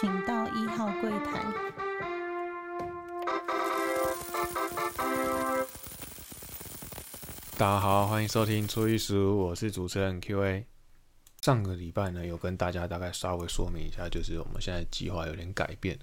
请到一号柜台。大家好，欢迎收听初一十五，我是主持人 Q&A。上个礼拜呢，有跟大家大概稍微说明一下，就是我们现在计划有点改变。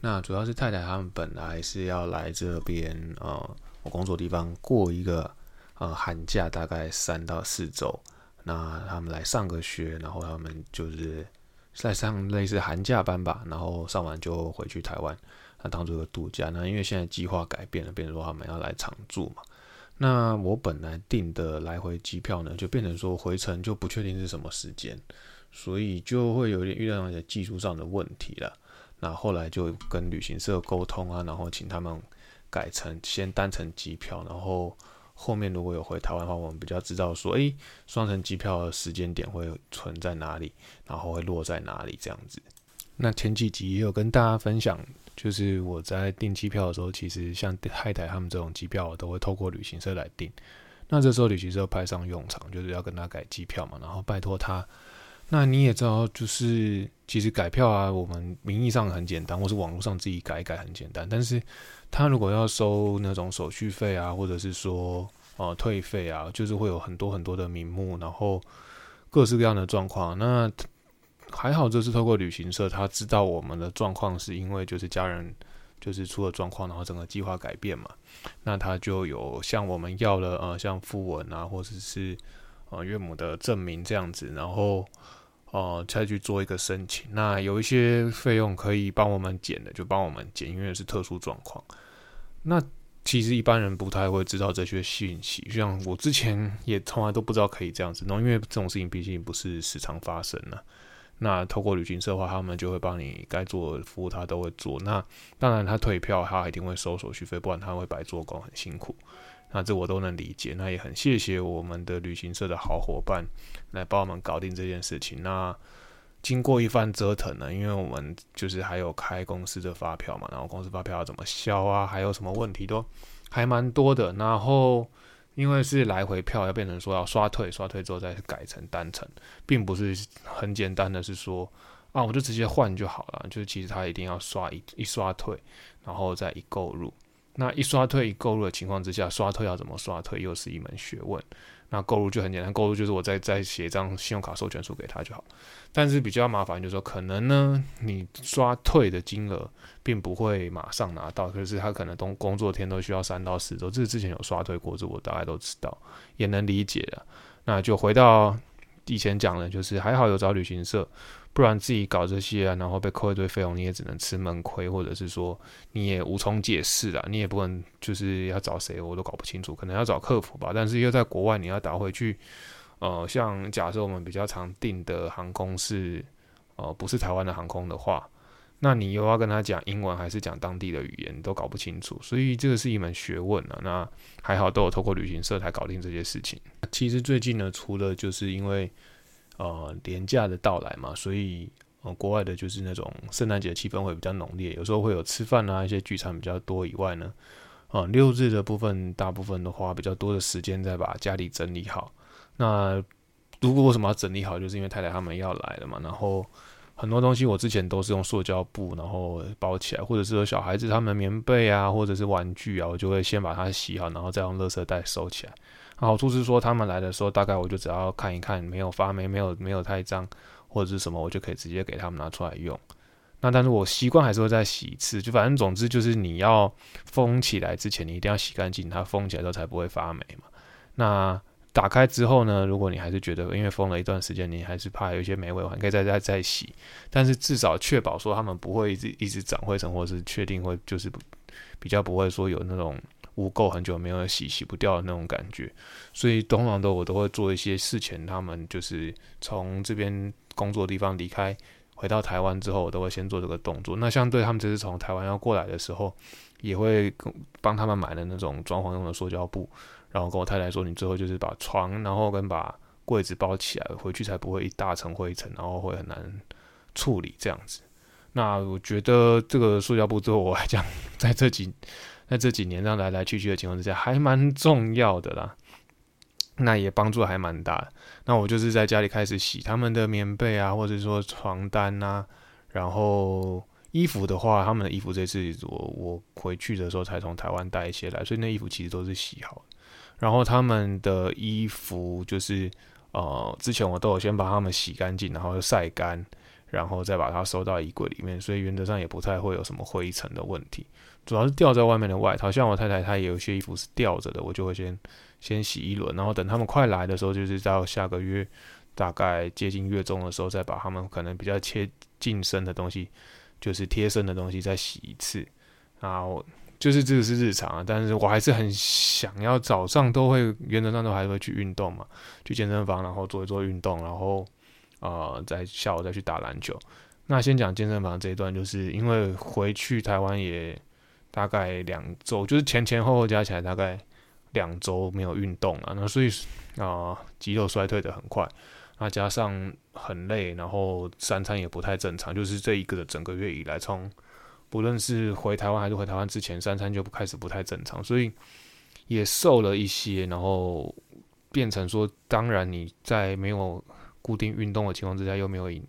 那主要是太太他们本来是要来这边，呃，我工作地方过一个呃寒假，大概三到四周。那他们来上个学，然后他们就是在上类似寒假班吧，然后上完就回去台湾，那当做个度假。那因为现在计划改变了，变成说他们要来常住嘛。那我本来订的来回机票呢，就变成说回程就不确定是什么时间，所以就会有点遇到一些技术上的问题了。那后来就跟旅行社沟通啊，然后请他们改成先单程机票，然后后面如果有回台湾的话，我们比较知道说，诶，双程机票的时间点会存在哪里，然后会落在哪里这样子。那前几集也有跟大家分享。就是我在订机票的时候，其实像太太他们这种机票，我都会透过旅行社来订。那这时候旅行社派上用场，就是要跟他改机票嘛，然后拜托他。那你也知道，就是其实改票啊，我们名义上很简单，或是网络上自己改一改很简单。但是他如果要收那种手续费啊，或者是说呃退费啊，就是会有很多很多的名目，然后各式各样的状况。那还好，这次透过旅行社，他知道我们的状况是因为就是家人就是出了状况，然后整个计划改变嘛，那他就有向我们要了呃像符文啊，或者是呃岳母的证明这样子，然后呃再去做一个申请。那有一些费用可以帮我们减的，就帮我们减，因为是特殊状况。那其实一般人不太会知道这些信息，像我之前也从来都不知道可以这样子弄，因为这种事情毕竟不是时常发生的。那透过旅行社的话，他们就会帮你该做的服务，他都会做。那当然，他退票，他一定会收手续费，不然他会白做工，很辛苦。那这我都能理解。那也很谢谢我们的旅行社的好伙伴来帮我们搞定这件事情。那经过一番折腾呢，因为我们就是还有开公司的发票嘛，然后公司发票要怎么销啊，还有什么问题都还蛮多的。然后。因为是来回票，要变成说要刷退，刷退之后再改成单程，并不是很简单的是说啊，我就直接换就好了。就是其实他一定要刷一一刷退，然后再一购入。那一刷退一购入的情况之下，刷退要怎么刷退又是一门学问。那购入就很简单，购入就是我再再写一张信用卡授权书给他就好。但是比较麻烦就是说，可能呢你刷退的金额并不会马上拿到，可是他可能工工作天都需要三到四周。这是之前有刷退过，这我大概都知道，也能理解的。那就回到以前讲的，就是还好有找旅行社。不然自己搞这些啊，然后被扣一堆费用，你也只能吃闷亏，或者是说你也无从解释啊，你也不能就是要找谁，我都搞不清楚，可能要找客服吧。但是又在国外，你要打回去，呃，像假设我们比较常订的航空是呃不是台湾的航空的话，那你又要跟他讲英文还是讲当地的语言，都搞不清楚，所以这个是一门学问啊。那还好都有透过旅行社才搞定这些事情。其实最近呢，除了就是因为呃，廉价的到来嘛，所以呃，国外的就是那种圣诞节气氛会比较浓烈，有时候会有吃饭啊，一些聚餐比较多以外呢，啊，六日的部分大部分的花比较多的时间在把家里整理好。那如果为什么要整理好，就是因为太太他们要来了嘛，然后很多东西我之前都是用塑胶布然后包起来，或者是说小孩子他们棉被啊，或者是玩具啊，我就会先把它洗好，然后再用垃圾袋收起来。好处是说，他们来的时候，大概我就只要看一看，没有发霉，没有没有太脏，或者是什么，我就可以直接给他们拿出来用。那但是我习惯还是会再洗一次，就反正总之就是你要封起来之前，你一定要洗干净，它封起来之后才不会发霉嘛。那打开之后呢，如果你还是觉得因为封了一段时间，你还是怕有一些霉味，还可以再再再洗。但是至少确保说他们不会一直一直长灰尘，或者是确定会就是比较不会说有那种。污垢很久没有洗，洗不掉的那种感觉，所以通常都我都会做一些事前，他们就是从这边工作的地方离开，回到台湾之后，我都会先做这个动作。那相对他们这次从台湾要过来的时候，也会帮他们买了那种装潢用的塑胶布，然后跟我太太说，你最后就是把床，然后跟把柜子包起来，回去才不会一大层灰尘，然后会很难处理这样子。那我觉得这个塑胶布对我来讲，在这几。在这几年这样来来去去的情况之下，还蛮重要的啦。那也帮助还蛮大。那我就是在家里开始洗他们的棉被啊，或者说床单啊，然后衣服的话，他们的衣服这次我我回去的时候才从台湾带一些来，所以那衣服其实都是洗好的。然后他们的衣服就是呃，之前我都有先把他们洗干净，然后又晒干，然后再把它收到衣柜里面，所以原则上也不太会有什么灰尘的问题。主要是吊在外面的外套，像我太太她也有些衣服是吊着的，我就会先先洗一轮，然后等他们快来的时候，就是到下个月大概接近月中的时候，再把他们可能比较贴近身的东西，就是贴身的东西再洗一次。然后就是这个是日常啊，但是我还是很想要早上都会原则上都还会去运动嘛，去健身房然后做一做运动，然后呃在下午再去打篮球。那先讲健身房这一段，就是因为回去台湾也。大概两周，就是前前后后加起来大概两周没有运动了，那所以啊肌肉衰退的很快，那加上很累，然后三餐也不太正常，就是这一个整个月以来，从不论是回台湾还是回台湾之前，三餐就开始不太正常，所以也瘦了一些，然后变成说，当然你在没有固定运动的情况之下，又没有饮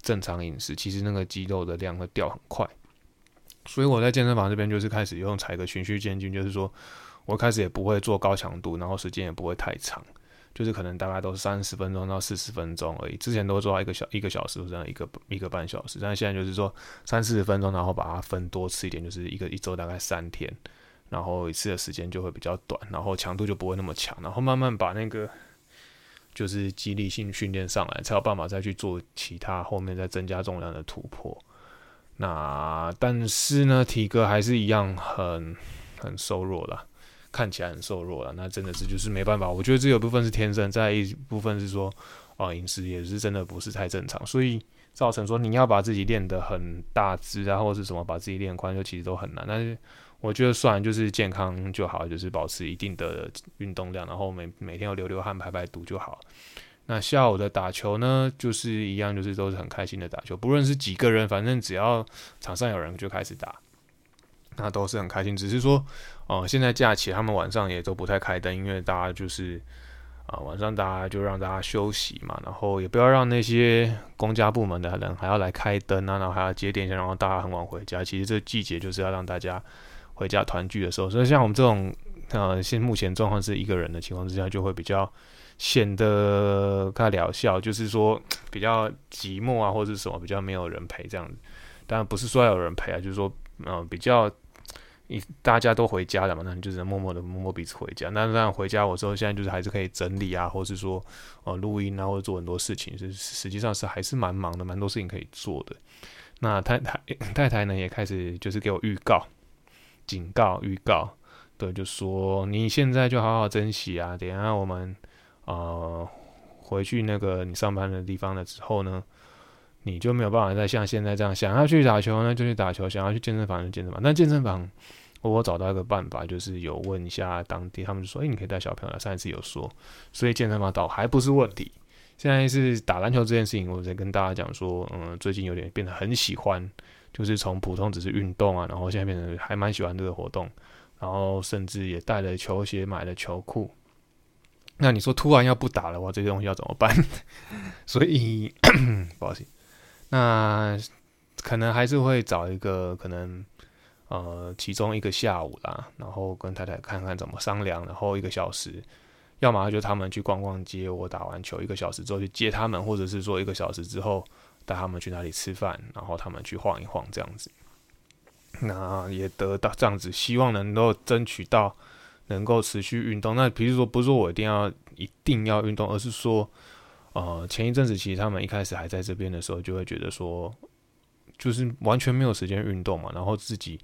正常饮食，其实那个肌肉的量会掉很快。所以我在健身房这边就是开始用踩个循序渐进，就是说我开始也不会做高强度，然后时间也不会太长，就是可能大概都是三十分钟到四十分钟而已。之前都做到一个小一个小时这样一个一个半小时，但现在就是说三四十分钟，然后把它分多次一点，就是一个一周大概三天，然后一次的时间就会比较短，然后强度就不会那么强，然后慢慢把那个就是激励性训练上来，才有办法再去做其他后面再增加重量的突破。那但是呢，体格还是一样很很瘦弱了，看起来很瘦弱了。那真的是就是没办法，我觉得这有部分是天生，在一部分是说，哦，饮食也是真的不是太正常，所以造成说你要把自己练得很大只啊，或者是什么把自己练宽，就其实都很难。但是我觉得算就是健康就好，就是保持一定的运动量，然后每每天要流流汗、排排毒就好。那下午的打球呢，就是一样，就是都是很开心的打球，不论是几个人，反正只要场上有人就开始打，那都是很开心。只是说，哦，现在假期他们晚上也都不太开灯，因为大家就是啊，晚上大家就让大家休息嘛，然后也不要让那些公家部门的人还要来开灯啊，然后还要接电线，然后大家很晚回家。其实这季节就是要让大家回家团聚的时候，所以像我们这种呃，现目前状况是一个人的情况之下，就会比较。显得太疗效，就是说比较寂寞啊，或者什么比较没有人陪这样子。当然不是说要有人陪啊，就是说，嗯，比较你大家都回家了嘛，那你就是默默的摸摸彼此回家。那那回家，我说现在就是还是可以整理啊，或是说呃录音啊，或者做很多事情，是实际上是还是蛮忙的，蛮多事情可以做的。那太太太太呢也开始就是给我预告、警告、预告，对，就说你现在就好好珍惜啊，等下我们。呃，回去那个你上班的地方了之后呢，你就没有办法再像现在这样想要去打球呢就去打球，想要去健身房就健身房。但健身房我找到一个办法，就是有问一下当地，他们就说：“哎，你可以带小朋友来。”上一次有说，所以健身房倒还不是问题。现在是打篮球这件事情，我在跟大家讲说，嗯，最近有点变得很喜欢，就是从普通只是运动啊，然后现在变成还蛮喜欢这个活动，然后甚至也带了球鞋，买了球裤。那你说突然要不打了，话，这些东西要怎么办？所以 不好意思，那可能还是会找一个可能呃其中一个下午啦，然后跟太太看看怎么商量，然后一个小时，要么就他们去逛逛街，我打完球一个小时之后去接他们，或者是说一个小时之后带他们去哪里吃饭，然后他们去晃一晃这样子，那也得到这样子，希望能够争取到。能够持续运动，那比如说不是说我一定要一定要运动，而是说，呃，前一阵子其实他们一开始还在这边的时候，就会觉得说，就是完全没有时间运动嘛，然后自己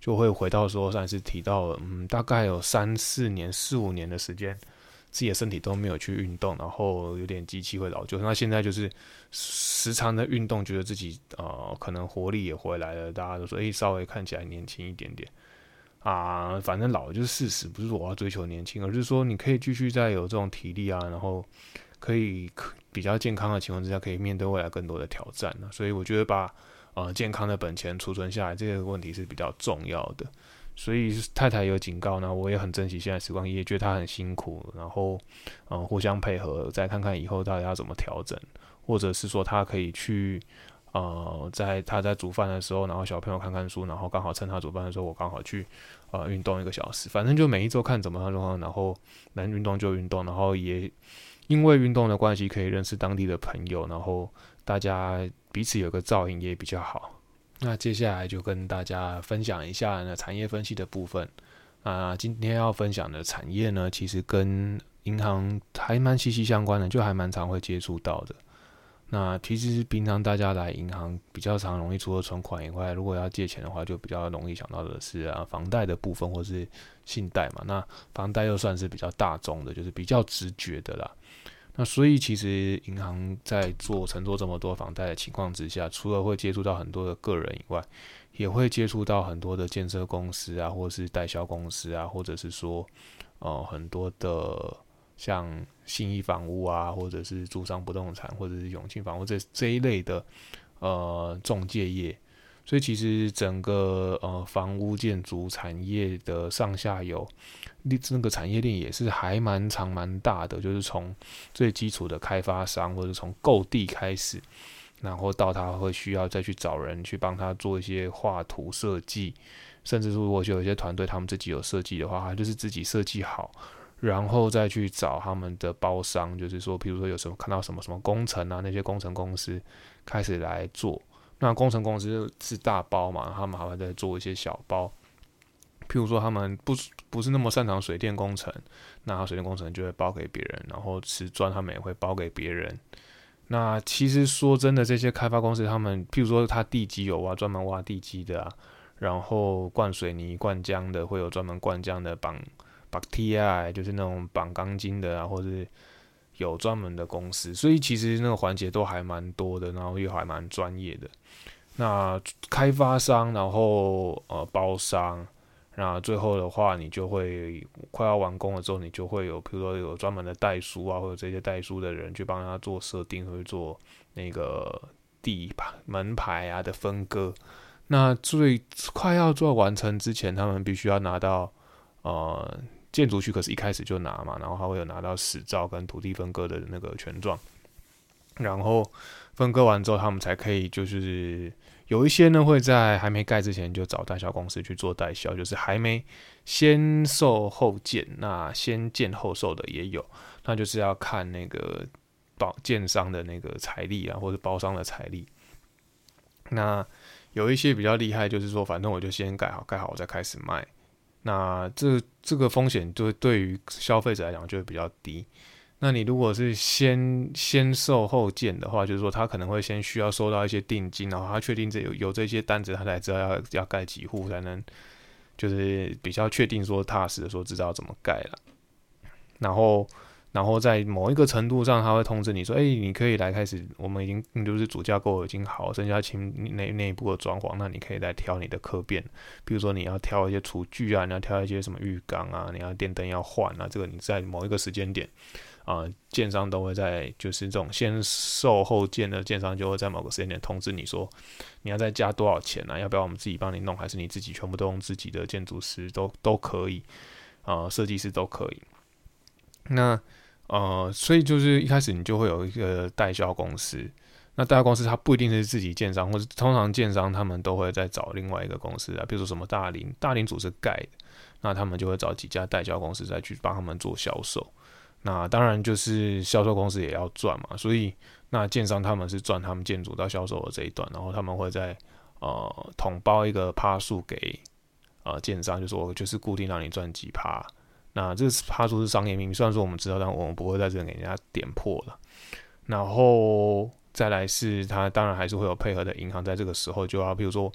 就会回到说上次提到，嗯，大概有三四年、四五年的时间，自己的身体都没有去运动，然后有点机器会老旧。那现在就是时常的运动，觉得自己呃可能活力也回来了，大家都说，诶，稍微看起来年轻一点点。啊，反正老就是事实，不是我要追求年轻，而是说你可以继续在有这种体力啊，然后可以比较健康的情况之下，可以面对未来更多的挑战呢。所以我觉得把呃健康的本钱储存下来，这个问题是比较重要的。所以太太有警告呢，我也很珍惜现在时光，也觉得他很辛苦，然后嗯互相配合，再看看以后大家怎么调整，或者是说他可以去呃，在他在煮饭的时候，然后小朋友看看书，然后刚好趁他煮饭的时候，我刚好去呃运动一个小时。反正就每一周看怎么样状况，然后能运动就运动，然后也因为运动的关系可以认识当地的朋友，然后大家彼此有个照应也比较好。那接下来就跟大家分享一下呢产业分析的部分啊，今天要分享的产业呢，其实跟银行还蛮息息相关的，就还蛮常会接触到的。那其实平常大家来银行比较常容易除了存款以外，如果要借钱的话，就比较容易想到的是啊房贷的部分或是信贷嘛。那房贷又算是比较大众的，就是比较直觉的啦。那所以其实银行在做承做这么多房贷的情况之下，除了会接触到很多的个人以外，也会接触到很多的建设公司啊，或是代销公司啊，或者是说呃很多的。像信义房屋啊，或者是住商不动产，或者是永庆房屋这这一类的呃中介业，所以其实整个呃房屋建筑产业的上下游，那那个产业链也是还蛮长蛮大的，就是从最基础的开发商，或者从购地开始，然后到他会需要再去找人去帮他做一些画图设计，甚至如果有些团队他们自己有设计的话，他就是自己设计好。然后再去找他们的包商，就是说，比如说有什么看到什么什么工程啊，那些工程公司开始来做。那工程公司是大包嘛，他们还会再做一些小包。譬如说，他们不不是那么擅长水电工程，那水电工程就会包给别人。然后瓷砖他们也会包给别人。那其实说真的，这些开发公司，他们譬如说他地基有挖，专门挖地基的啊，然后灌水泥、灌浆的，会有专门灌浆的绑。绑 T I 就是那种绑钢筋的啊，或是有专门的公司，所以其实那个环节都还蛮多的，然后又还蛮专业的。那开发商，然后呃包商，那最后的话，你就会快要完工了之后，你就会有，比如说有专门的代书啊，或者这些代书的人去帮他做设定，或者做那个地牌门牌啊的分割。那最快要做完成之前，他们必须要拿到呃。建筑许可是一开始就拿嘛，然后他会有拿到实照跟土地分割的那个权状，然后分割完之后，他们才可以就是有一些呢会在还没盖之前就找代销公司去做代销，就是还没先售后建，那先建后售的也有，那就是要看那个包建商的那个财力啊，或者包商的财力。那有一些比较厉害，就是说反正我就先盖好，盖好我再开始卖。那这这个风险就对于消费者来讲就会比较低。那你如果是先先售后件的话，就是说他可能会先需要收到一些定金，然后他确定这有有这些单子，他才知道要要盖几户才能，就是比较确定说踏实的说知道怎么盖了，然后。然后在某一个程度上，他会通知你说：“哎，你可以来开始，我们已经就是主架构已经好，剩下清内内部的装潢，那你可以来挑你的客变，比如说你要挑一些厨具啊，你要挑一些什么浴缸啊，你要电灯要换啊，这个你在某一个时间点啊，建商都会在就是这种先售后建的建商就会在某个时间点通知你说，你要再加多少钱啊？要不要我们自己帮你弄，还是你自己全部都用自己的建筑师都都可以啊，设计师都可以。那呃，所以就是一开始你就会有一个代销公司，那代销公司它不一定是自己建商，或者通常建商他们都会再找另外一个公司啊，比如说什么大林，大林组是盖的，那他们就会找几家代销公司再去帮他们做销售。那当然就是销售公司也要赚嘛，所以那建商他们是赚他们建筑到销售的这一段，然后他们会在呃统包一个趴数给呃建商，就说我就是固定让你赚几趴。那这个他说是商业秘密，虽然说我们知道，但我们不会在这里给人家点破了。然后再来是，他当然还是会有配合的银行，在这个时候就要，比如说，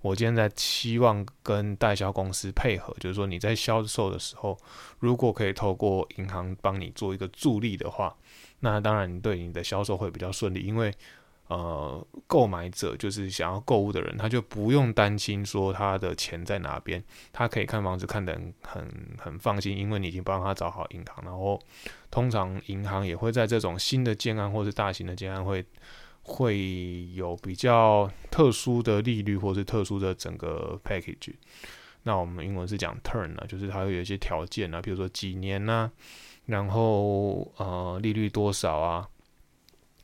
我今天在期望跟代销公司配合，就是说你在销售的时候，如果可以透过银行帮你做一个助力的话，那当然对你的销售会比较顺利，因为。呃，购买者就是想要购物的人，他就不用担心说他的钱在哪边，他可以看房子看得很很很放心，因为你已经帮他找好银行。然后，通常银行也会在这种新的建案或是大型的建案会会有比较特殊的利率或是特殊的整个 package。那我们英文是讲 turn 啊，就是它会有一些条件啊，比如说几年呐，然后呃利率多少啊，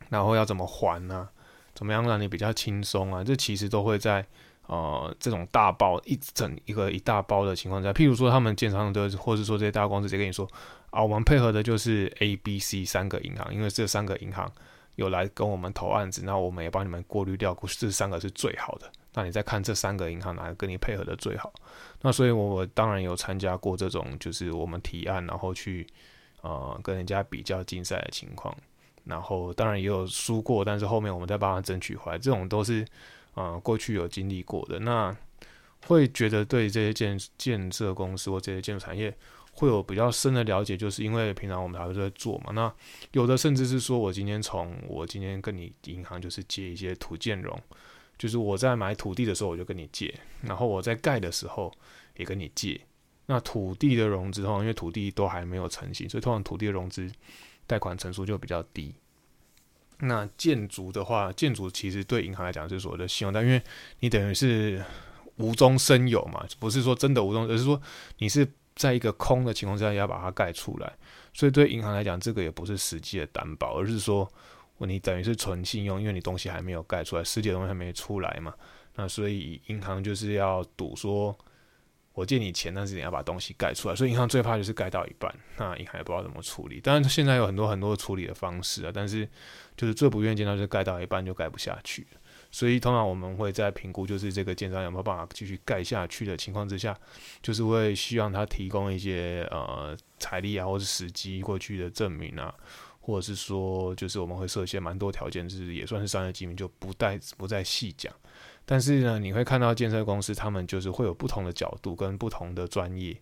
然后要怎么还呢？怎么样让你比较轻松啊？这其实都会在呃这种大包一整一个一大包的情况下，譬如说他们建商的，或者说这些大公司直接跟你说啊，我们配合的就是 A、B、C 三个银行，因为这三个银行有来跟我们投案子，那我们也帮你们过滤掉，这三个是最好的。那你再看这三个银行哪个跟你配合的最好？那所以我当然有参加过这种，就是我们提案然后去呃跟人家比较竞赛的情况。然后当然也有输过，但是后面我们再帮他争取回来，这种都是呃过去有经历过的。那会觉得对这些建建设公司或这些建筑产业会有比较深的了解，就是因为平常我们还是在做嘛。那有的甚至是说我今天从我今天跟你银行就是借一些土建融，就是我在买土地的时候我就跟你借，然后我在盖的时候也跟你借。那土地的融资通常因为土地都还没有成型，所以通常土地的融资。贷款成数就比较低。那建筑的话，建筑其实对银行来讲是所谓的信用贷，因为你等于是无中生有嘛，不是说真的无中，而是说你是在一个空的情况下要把它盖出来，所以对银行来讲，这个也不是实际的担保，而是说你等于是纯信用，因为你东西还没有盖出来，实际的东西还没出来嘛。那所以银行就是要赌说。我借你钱，但是你要把东西盖出来，所以银行最怕就是盖到一半，那银行也不知道怎么处理。当然，现在有很多很多处理的方式啊，但是就是最不愿意见到就是盖到一半就盖不下去。所以通常我们会在评估就是这个建商有没有办法继续盖下去的情况之下，就是会希望他提供一些呃财力啊，或是时机过去的证明啊，或者是说就是我们会设限蛮多条件，就是也算是商业机密，就不带不再细讲。但是呢，你会看到建设公司，他们就是会有不同的角度跟不同的专业，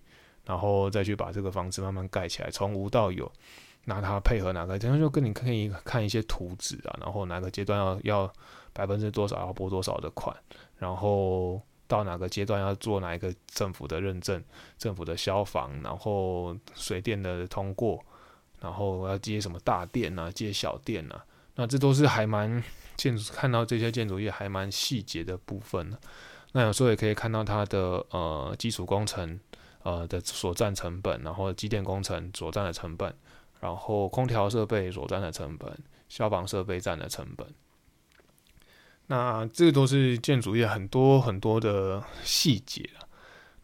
然后再去把这个房子慢慢盖起来，从无到有，拿它配合哪个，然后就跟你可以看一些图纸啊，然后哪个阶段要要百分之多少要拨多少的款，然后到哪个阶段要做哪一个政府的认证，政府的消防，然后水电的通过，然后要接什么大电啊，接小电啊，那这都是还蛮。建筑看到这些建筑业还蛮细节的部分，那有时候也可以看到它的呃基础工程呃的所占成本，然后机电工程所占的成本，然后空调设备所占的成本，消防设备占的成本。那这都是建筑业很多很多的细节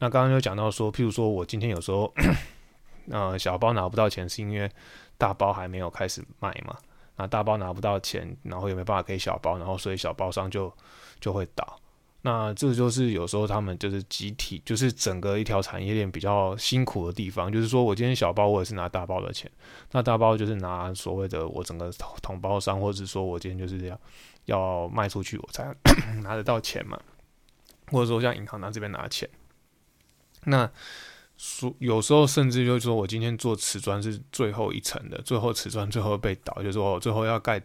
那刚刚有讲到说，譬如说我今天有时候 呃小包拿不到钱，是因为大包还没有开始卖嘛。那大包拿不到钱，然后也没办法给小包，然后所以小包商就就会倒。那这就是有时候他们就是集体，就是整个一条产业链比较辛苦的地方。就是说我今天小包我也是拿大包的钱，那大包就是拿所谓的我整个同包商，或者是说我今天就是要要卖出去我才 拿得到钱嘛，或者说像银行拿这边拿钱，那。说有时候甚至就是说我今天做瓷砖是最后一层的，最后瓷砖最后被倒，就是说我最后要盖，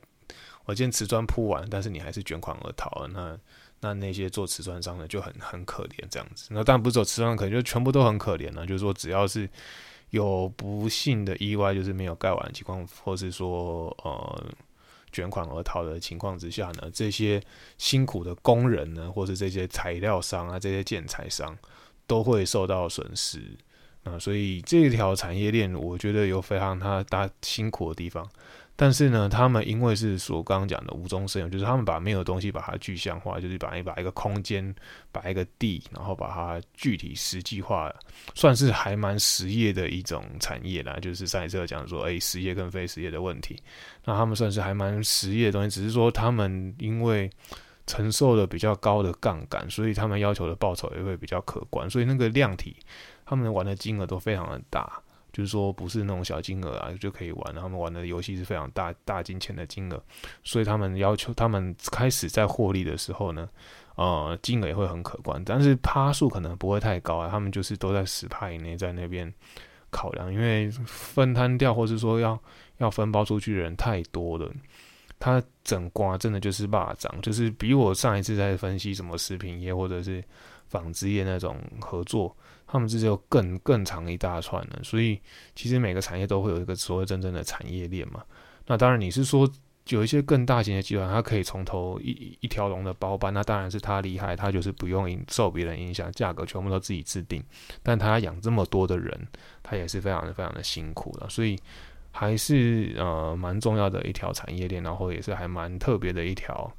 我今天瓷砖铺完，但是你还是卷款而逃了，那那那些做瓷砖商的就很很可怜这样子。那当然不是走瓷砖，可能就全部都很可怜了。就是说只要是有不幸的意外，就是没有盖完的情况，或是说呃卷款而逃的情况之下呢，这些辛苦的工人呢，或是这些材料商啊，这些建材商。都会受到损失啊，所以这条产业链我觉得有非常他大辛苦的地方。但是呢，他们因为是所刚刚讲的无中生有，就是他们把没有东西把它具象化，就是把一把一个空间，把一个地，然后把它具体实际化，算是还蛮实业的一种产业啦。就是上一次讲说，哎，实业跟非实业的问题，那他们算是还蛮实业的东西，只是说他们因为。承受了比较高的杠杆，所以他们要求的报酬也会比较可观。所以那个量体，他们玩的金额都非常的大，就是说不是那种小金额啊就可以玩。他们玩的游戏是非常大大金钱的金额，所以他们要求他们开始在获利的时候呢，呃，金额也会很可观，但是趴数可能不会太高啊。他们就是都在十趴以内在那边考量，因为分摊掉或是说要要分包出去的人太多了。他整瓜真的就是霸掌，就是比我上一次在分析什么食品业或者是纺织业那种合作，他们这就更更长一大串了。所以其实每个产业都会有一个所谓真正的产业链嘛。那当然你是说有一些更大型的集团，它可以从头一一条龙的包办，那当然是他厉害，他就是不用受别人影响，价格全部都自己制定。但他养这么多的人，他也是非常非常的辛苦的，所以。还是呃蛮重要的一条产业链，然后也是还蛮特别的一条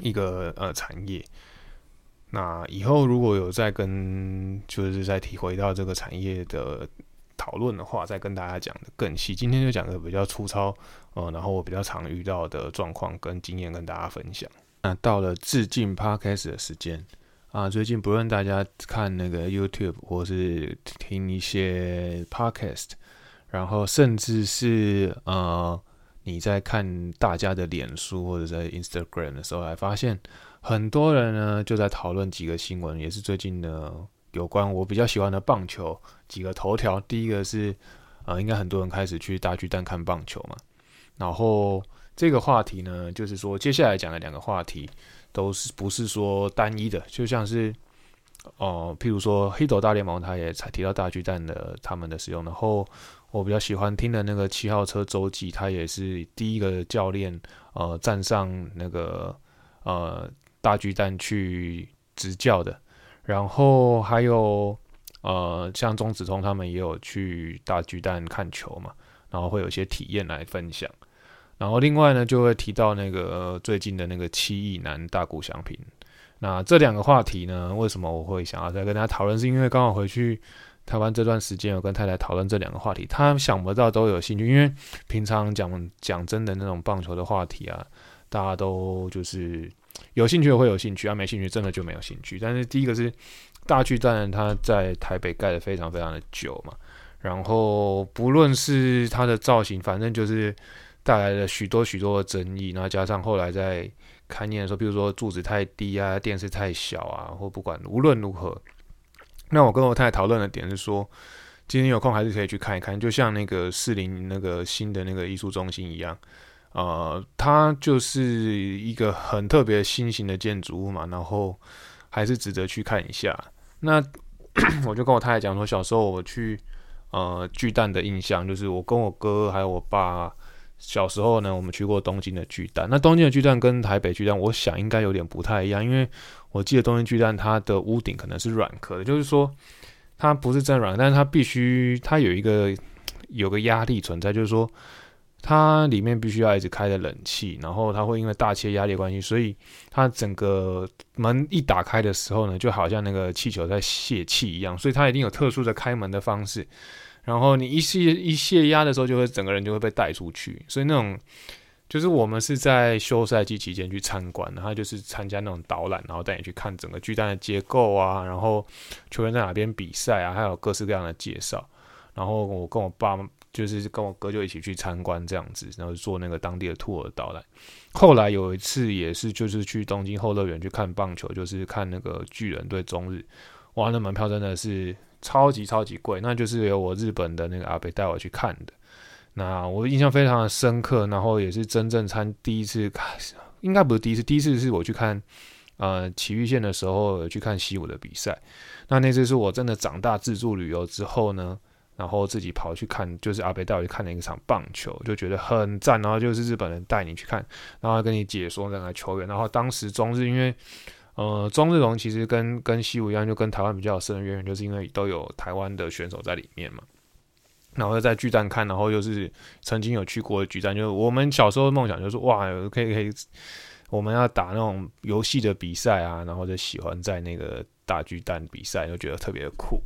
一个呃产业。那以后如果有再跟就是再提回到这个产业的讨论的话，再跟大家讲的更细。今天就讲的比较粗糙，呃，然后我比较常遇到的状况跟经验跟大家分享。那到了致敬 Podcast 的时间啊，最近不论大家看那个 YouTube 或是听一些 Podcast，然后甚至是呃你在看大家的脸书或者在 Instagram 的时候，还发现。很多人呢就在讨论几个新闻，也是最近的有关我比较喜欢的棒球几个头条。第一个是，呃，应该很多人开始去大巨蛋看棒球嘛。然后这个话题呢，就是说接下来讲的两个话题都是不是说单一的，就像是，哦，譬如说黑斗大联盟，他也才提到大巨蛋的他们的使用。然后我比较喜欢听的那个七号车周记，他也是第一个教练，呃，站上那个，呃。大巨蛋去执教的，然后还有呃，像钟子通他们也有去大巨蛋看球嘛，然后会有一些体验来分享。然后另外呢，就会提到那个最近的那个七亿男大谷翔平。那这两个话题呢，为什么我会想要再跟大家讨论？是因为刚好回去台湾这段时间，有跟太太讨论这两个话题，他想不到都有兴趣，因为平常讲讲真的那种棒球的话题啊，大家都就是。有兴趣的会有兴趣啊，没兴趣真的就没有兴趣。但是第一个是大巨蛋，它在台北盖的非常非常的久嘛，然后不论是它的造型，反正就是带来了许多许多的争议。然后加上后来在开念的时候，比如说柱子太低啊，电视太小啊，或不管无论如何，那我跟我太太讨论的点是说，今天有空还是可以去看一看，就像那个士林那个新的那个艺术中心一样。呃，它就是一个很特别新型的建筑物嘛，然后还是值得去看一下。那 我就跟我太太讲说，小时候我去呃巨蛋的印象，就是我跟我哥还有我爸小时候呢，我们去过东京的巨蛋。那东京的巨蛋跟台北巨蛋，我想应该有点不太一样，因为我记得东京巨蛋它的屋顶可能是软壳的，就是说它不是真软，但是它必须它有一个有个压力存在，就是说。它里面必须要一直开着冷气，然后它会因为大气压力关系，所以它整个门一打开的时候呢，就好像那个气球在泄气一样，所以它一定有特殊的开门的方式。然后你一泄一泄压的时候，就会整个人就会被带出去。所以那种就是我们是在休赛季期间去参观，然后就是参加那种导览，然后带你去看整个巨蛋的结构啊，然后球员在哪边比赛啊，还有各式各样的介绍。然后我跟我爸。就是跟我哥就一起去参观这样子，然后做那个当地的 tour 导览。后来有一次也是，就是去东京后乐园去看棒球，就是看那个巨人对中日。哇，那门票真的是超级超级贵，那就是由我日本的那个阿北带我去看的。那我印象非常的深刻，然后也是真正参第一次看，应该不是第一次，第一次是我去看呃埼玉县的时候去看西武的比赛。那那次是我真的长大自助旅游之后呢。然后自己跑去看，就是阿北带我去看了一场棒球，就觉得很赞。然后就是日本人带你去看，然后跟你解说那个球员。然后当时中日因为，呃，中日龙其实跟跟西武一样，就跟台湾比较深的渊源，就是因为都有台湾的选手在里面嘛。然后在巨蛋看，然后又是曾经有去过的巨蛋，就是我们小时候的梦想，就是哇，可以可以，我们要打那种游戏的比赛啊，然后就喜欢在那个大巨蛋比赛，就觉得特别酷。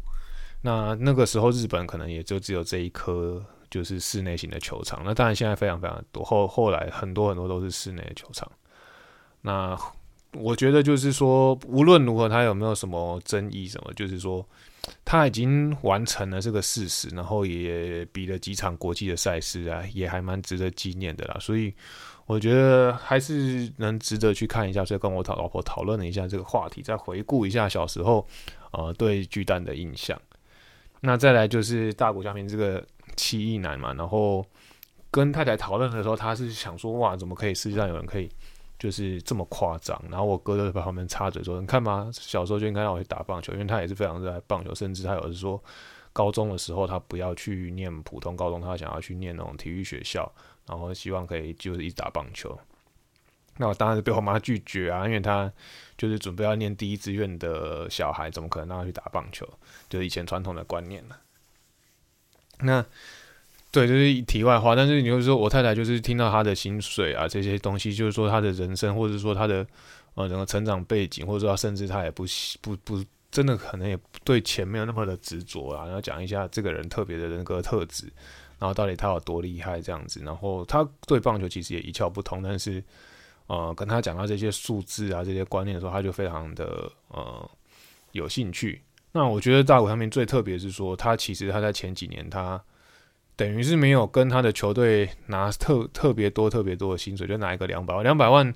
那那个时候，日本可能也就只有这一颗就是室内型的球场。那当然，现在非常非常多。后后来很多很多都是室内的球场。那我觉得就是说，无论如何，它有没有什么争议什么，就是说，他已经完成了这个事实，然后也比了几场国际的赛事啊，也还蛮值得纪念的啦。所以我觉得还是能值得去看一下。所以跟我讨老婆讨论了一下这个话题，再回顾一下小时候呃对巨蛋的印象。那再来就是大谷翔平这个七亿男嘛，然后跟太太讨论的时候，他是想说哇，怎么可以世界上有人可以就是这么夸张？然后我哥就在旁边插嘴说：“你看嘛，小时候就应该让我去打棒球，因为他也是非常热爱棒球，甚至他有时说高中的时候他不要去念普通高中，他想要去念那种体育学校，然后希望可以就是一直打棒球。”那我当然是被我妈拒绝啊，因为他就是准备要念第一志愿的小孩，怎么可能让他去打棒球？就是以前传统的观念了。那对，就是题外话。但是你就是说我太太就是听到她的薪水啊这些东西，就是说她的人生，或者说她的呃整个成长背景，或者说甚至她也不不不真的可能也对钱没有那么的执着啊。然后讲一下这个人特别的人格特质，然后到底他有多厉害这样子。然后他对棒球其实也一窍不通，但是呃跟他讲到这些数字啊这些观念的时候，他就非常的呃有兴趣。那我觉得大谷上面最特别是说，他其实他在前几年，他等于是没有跟他的球队拿特特别多、特别多的薪水，就拿一个两百万、两百万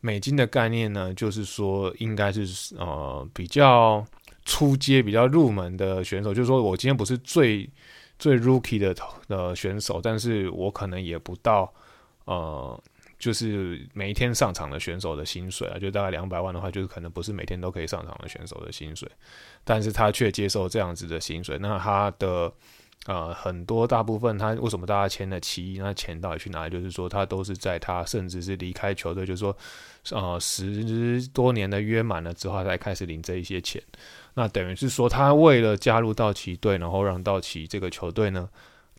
美金的概念呢，就是说应该是呃比较出阶、比较入门的选手，就是说我今天不是最最 rookie 的呃选手，但是我可能也不到呃。就是每一天上场的选手的薪水啊，就大概两百万的话，就是可能不是每天都可以上场的选手的薪水，但是他却接受这样子的薪水。那他的呃很多大部分，他为什么大家签了七亿？那钱到底去哪里？就是说他都是在他甚至是离开球队，就是说呃十多年的约满了之后，才开始领这一些钱。那等于是说，他为了加入道奇队，然后让道奇这个球队呢。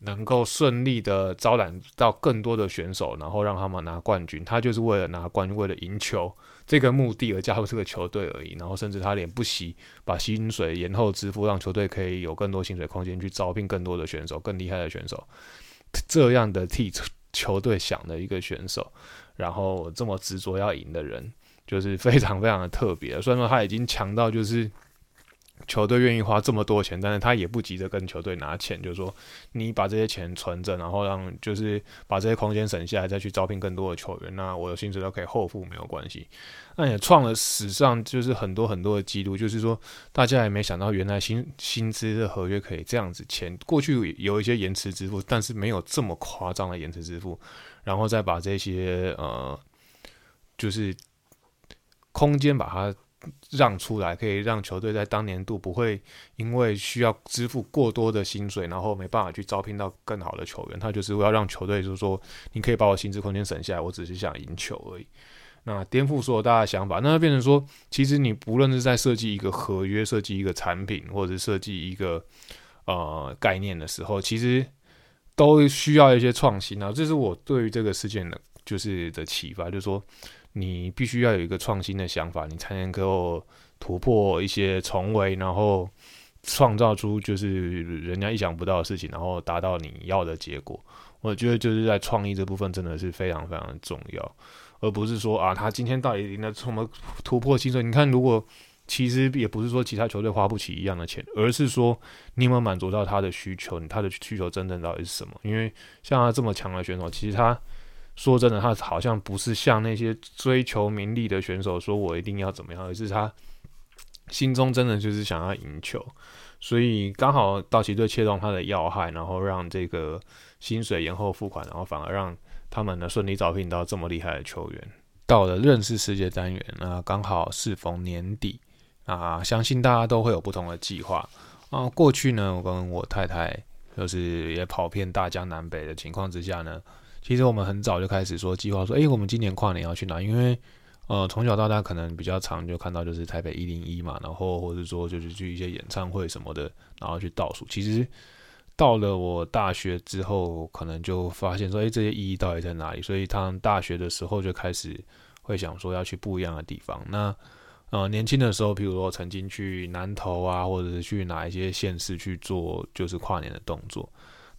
能够顺利的招揽到更多的选手，然后让他们拿冠军，他就是为了拿冠军，为了赢球这个目的而加入这个球队而已。然后甚至他连不惜把薪水延后支付，让球队可以有更多薪水空间去招聘更多的选手，更厉害的选手。这样的替球队想的一个选手，然后这么执着要赢的人，就是非常非常的特别。虽然说他已经强到就是。球队愿意花这么多钱，但是他也不急着跟球队拿钱，就是说你把这些钱存着，然后让就是把这些空间省下来，再去招聘更多的球员，那我的薪水都可以后付，没有关系。那也创了史上就是很多很多的记录，就是说大家也没想到，原来薪薪资的合约可以这样子签。过去有一些延迟支付，但是没有这么夸张的延迟支付，然后再把这些呃，就是空间把它。让出来，可以让球队在当年度不会因为需要支付过多的薪水，然后没办法去招聘到更好的球员。他就是要让球队，就是说，你可以把我薪资空间省下来，我只是想赢球而已。那颠覆所有大家的想法，那变成说，其实你不论是在设计一个合约、设计一个产品，或者是设计一个呃概念的时候，其实都需要一些创新啊。这是我对于这个事件的，就是的启发，就是说。你必须要有一个创新的想法，你才能够突破一些重围，然后创造出就是人家意想不到的事情，然后达到你要的结果。我觉得就是在创意这部分真的是非常非常的重要，而不是说啊，他今天到底赢了什么突破新水？你看，如果其实也不是说其他球队花不起一样的钱，而是说你有没有满足到他的需求？他的需求真正到底是什么？因为像他这么强的选手，其实他。说真的，他好像不是像那些追求名利的选手，说我一定要怎么样，而是他心中真的就是想要赢球，所以刚好道奇队切中他的要害，然后让这个薪水延后付款，然后反而让他们呢顺利招聘到这么厉害的球员。到了认识世界单元，那刚好适逢年底啊，相信大家都会有不同的计划啊。过去呢，我跟我太太就是也跑遍大江南北的情况之下呢。其实我们很早就开始说计划，说，诶，我们今年跨年要去哪？因为，呃，从小到大可能比较常就看到就是台北一零一嘛，然后或者说就是去一些演唱会什么的，然后去倒数。其实到了我大学之后，可能就发现说，诶，这些意义到底在哪里？所以，他大学的时候就开始会想说要去不一样的地方。那，呃，年轻的时候，比如说曾经去南投啊，或者是去哪一些县市去做就是跨年的动作。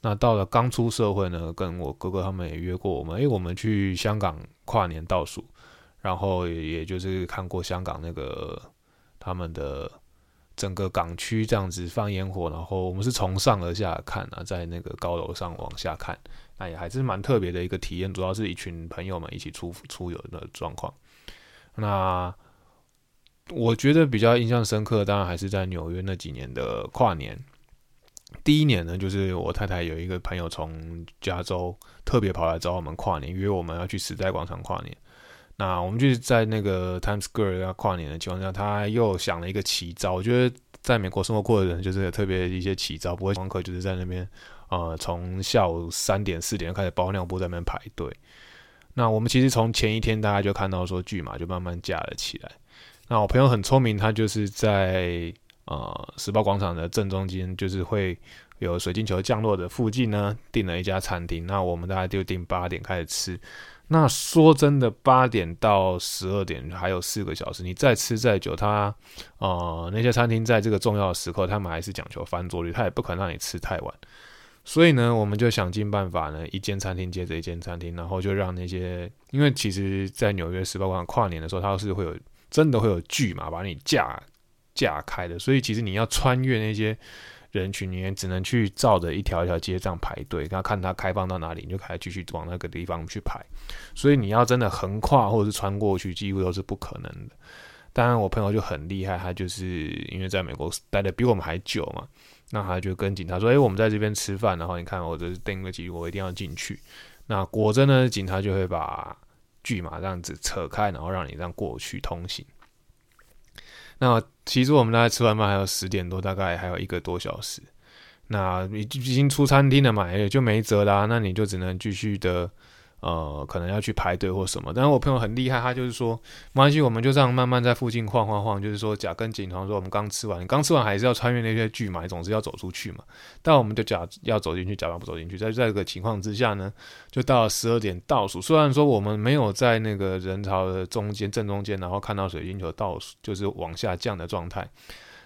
那到了刚出社会呢，跟我哥哥他们也约过我们，诶，我们去香港跨年倒数，然后也就是看过香港那个他们的整个港区这样子放烟火，然后我们是从上而下看啊，在那个高楼上往下看，那也还是蛮特别的一个体验，主要是一群朋友们一起出出游的状况。那我觉得比较印象深刻，当然还是在纽约那几年的跨年。第一年呢，就是我太太有一个朋友从加州特别跑来找我们跨年，约我们要去时代广场跨年。那我们就是在那个 Times Square 要跨年的情况下，他又想了一个奇招。我觉得在美国生活过的人，就是特别一些奇招，不会光客就是在那边，呃，从下午三点四点开始包尿布在那边排队。那我们其实从前一天大家就看到说，巨马就慢慢架了起来。那我朋友很聪明，他就是在。呃时报广场的正中间，就是会有水晶球降落的附近呢，订了一家餐厅。那我们大概就订八点开始吃。那说真的，八点到十二点还有四个小时，你再吃再久，他呃那些餐厅在这个重要的时刻，他们还是讲求翻桌率，他也不可能让你吃太晚。所以呢，我们就想尽办法呢，一间餐厅接着一间餐厅，然后就让那些，因为其实，在纽约时报馆跨年的时候，它是会有真的会有剧嘛，把你架架开的，所以其实你要穿越那些人群，你也只能去照着一条一条街这样排队，然后看它开放到哪里，你就开始继续往那个地方去排。所以你要真的横跨或者是穿过去，几乎都是不可能的。当然，我朋友就很厉害，他就是因为在美国待的比我们还久嘛。那他就跟警察说：“哎，我们在这边吃饭，然后你看我这是订个机，我一定要进去。”那果真呢，警察就会把巨马这样子扯开，然后让你这样过去通行。那其实我们大概吃完饭还有十点多，大概还有一个多小时。那已经出餐厅了嘛，也就没辙啦。那你就只能继续的。呃，可能要去排队或什么，但是我朋友很厉害，他就是说，没关系，我们就这样慢慢在附近晃晃晃，就是说，假跟警察说，我们刚吃完，刚吃完还是要穿越那些巨嘛，总是要走出去嘛。但我们就假要走进去，假装不走进去，在这个情况之下呢，就到十二点倒数。虽然说我们没有在那个人潮的中间正中间，然后看到水晶球倒数就是往下降的状态，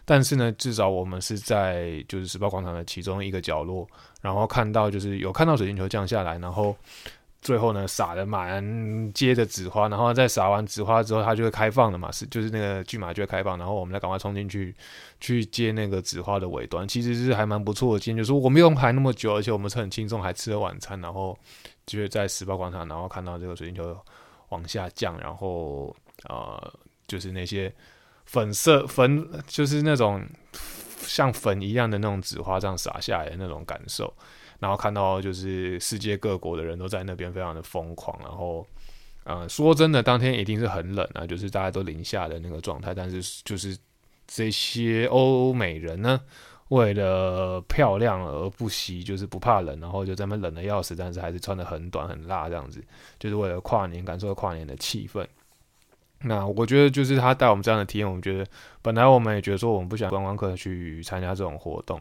但是呢，至少我们是在就是时报广场的其中一个角落，然后看到就是有看到水晶球降下来，然后。最后呢，撒了满街的纸花，然后再撒完纸花之后，它就会开放了嘛，是就是那个巨马就会开放，然后我们再赶快冲进去去接那个纸花的尾端，其实是还蛮不错的。今天就是我们用排那么久，而且我们是很轻松，还吃了晚餐，然后就是在时报广场，然后看到这个水晶球往下降，然后呃，就是那些粉色粉，就是那种像粉一样的那种纸花这样洒下来的那种感受。然后看到就是世界各国的人都在那边非常的疯狂，然后，呃，说真的，当天一定是很冷啊，就是大家都零下的那个状态。但是就是这些欧美人呢，为了漂亮而不惜，就是不怕冷，然后就在那冷的要死，但是还是穿的很短很辣这样子，就是为了跨年感受跨年的气氛。那我觉得就是他带我们这样的体验，我们觉得本来我们也觉得说我们不想观光客去参加这种活动。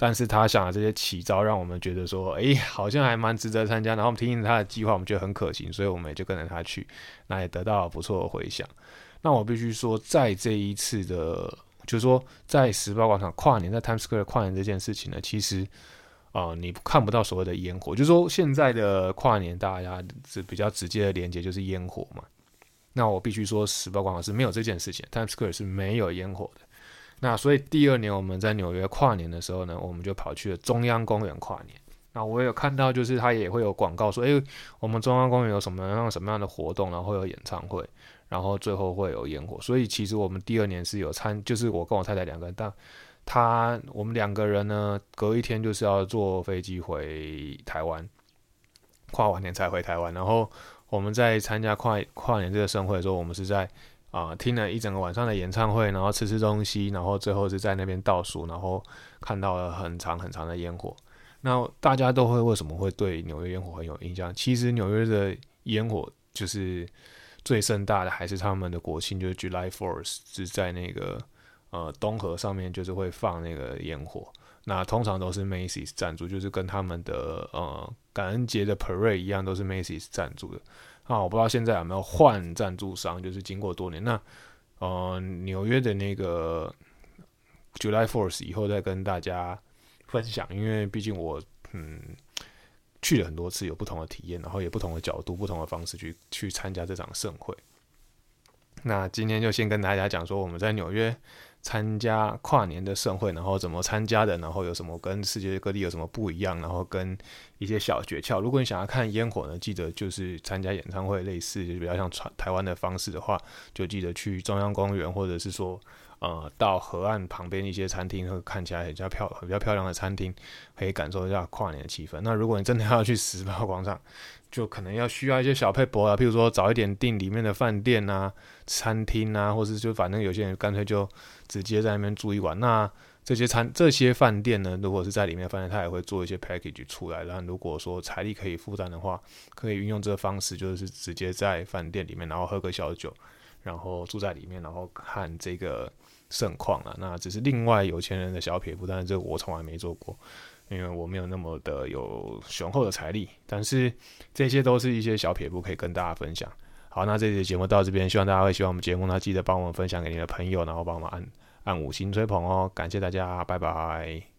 但是他想的这些奇招，让我们觉得说，哎，好像还蛮值得参加。然后我们听听他的计划，我们觉得很可行，所以我们也就跟着他去，那也得到了不错的回响。那我必须说，在这一次的，就是说在时报广场跨年，在 Times Square 跨年这件事情呢，其实啊，你看不到所谓的烟火。就是说现在的跨年，大家是比较直接的连接就是烟火嘛。那我必须说，时报广场是没有这件事情，Times Square 是没有烟火的。那所以第二年我们在纽约跨年的时候呢，我们就跑去了中央公园跨年。那我有看到，就是他也会有广告说，诶，我们中央公园有什么样什么样的活动，然后有演唱会，然后最后会有烟火。所以其实我们第二年是有参，就是我跟我太太两个人，但他我们两个人呢，隔一天就是要坐飞机回台湾，跨完年才回台湾。然后我们在参加跨跨年这个盛会的时候，我们是在。啊，听了一整个晚上的演唱会，然后吃吃东西，然后最后是在那边倒数，然后看到了很长很长的烟火。那大家都会为什么会对纽约烟火很有印象？其实纽约的烟火就是最盛大的，还是他们的国庆，就是 July Fourth，是在那个呃东河上面，就是会放那个烟火。那通常都是 Macy's 赞助，就是跟他们的呃感恩节的 Parade 一样，都是 Macy's 赞助的。啊，我不知道现在有没有换赞助商，就是经过多年，那呃纽约的那个 July Fourth 以后再跟大家分享，因为毕竟我嗯去了很多次，有不同的体验，然后也不同的角度、不同的方式去去参加这场盛会。那今天就先跟大家讲说我们在纽约。参加跨年的盛会，然后怎么参加的，然后有什么跟世界各地有什么不一样，然后跟一些小诀窍。如果你想要看烟火呢，记得就是参加演唱会，类似就比较像传台湾的方式的话，就记得去中央公园，或者是说呃到河岸旁边一些餐厅，会看起来比较漂比较漂亮的餐厅，可以感受一下跨年的气氛。那如果你真的要去时报广场，就可能要需要一些小配博啊，譬如说早一点订里面的饭店啊、餐厅啊，或是就反正有些人干脆就直接在那边住一晚。那这些餐这些饭店呢，如果是在里面饭店，他也会做一些 package 出来。然后如果说财力可以负担的话，可以运用这个方式，就是直接在饭店里面，然后喝个小酒，然后住在里面，然后看这个盛况啊。那只是另外有钱人的小撇步，但是这我从来没做过，因为我没有那么的有雄厚的财力。但是这些都是一些小撇步，可以跟大家分享。好，那这期节目到这边，希望大家会喜欢我们节目，那记得帮我们分享给你的朋友，然后帮我们按按五星吹捧哦，感谢大家，拜拜。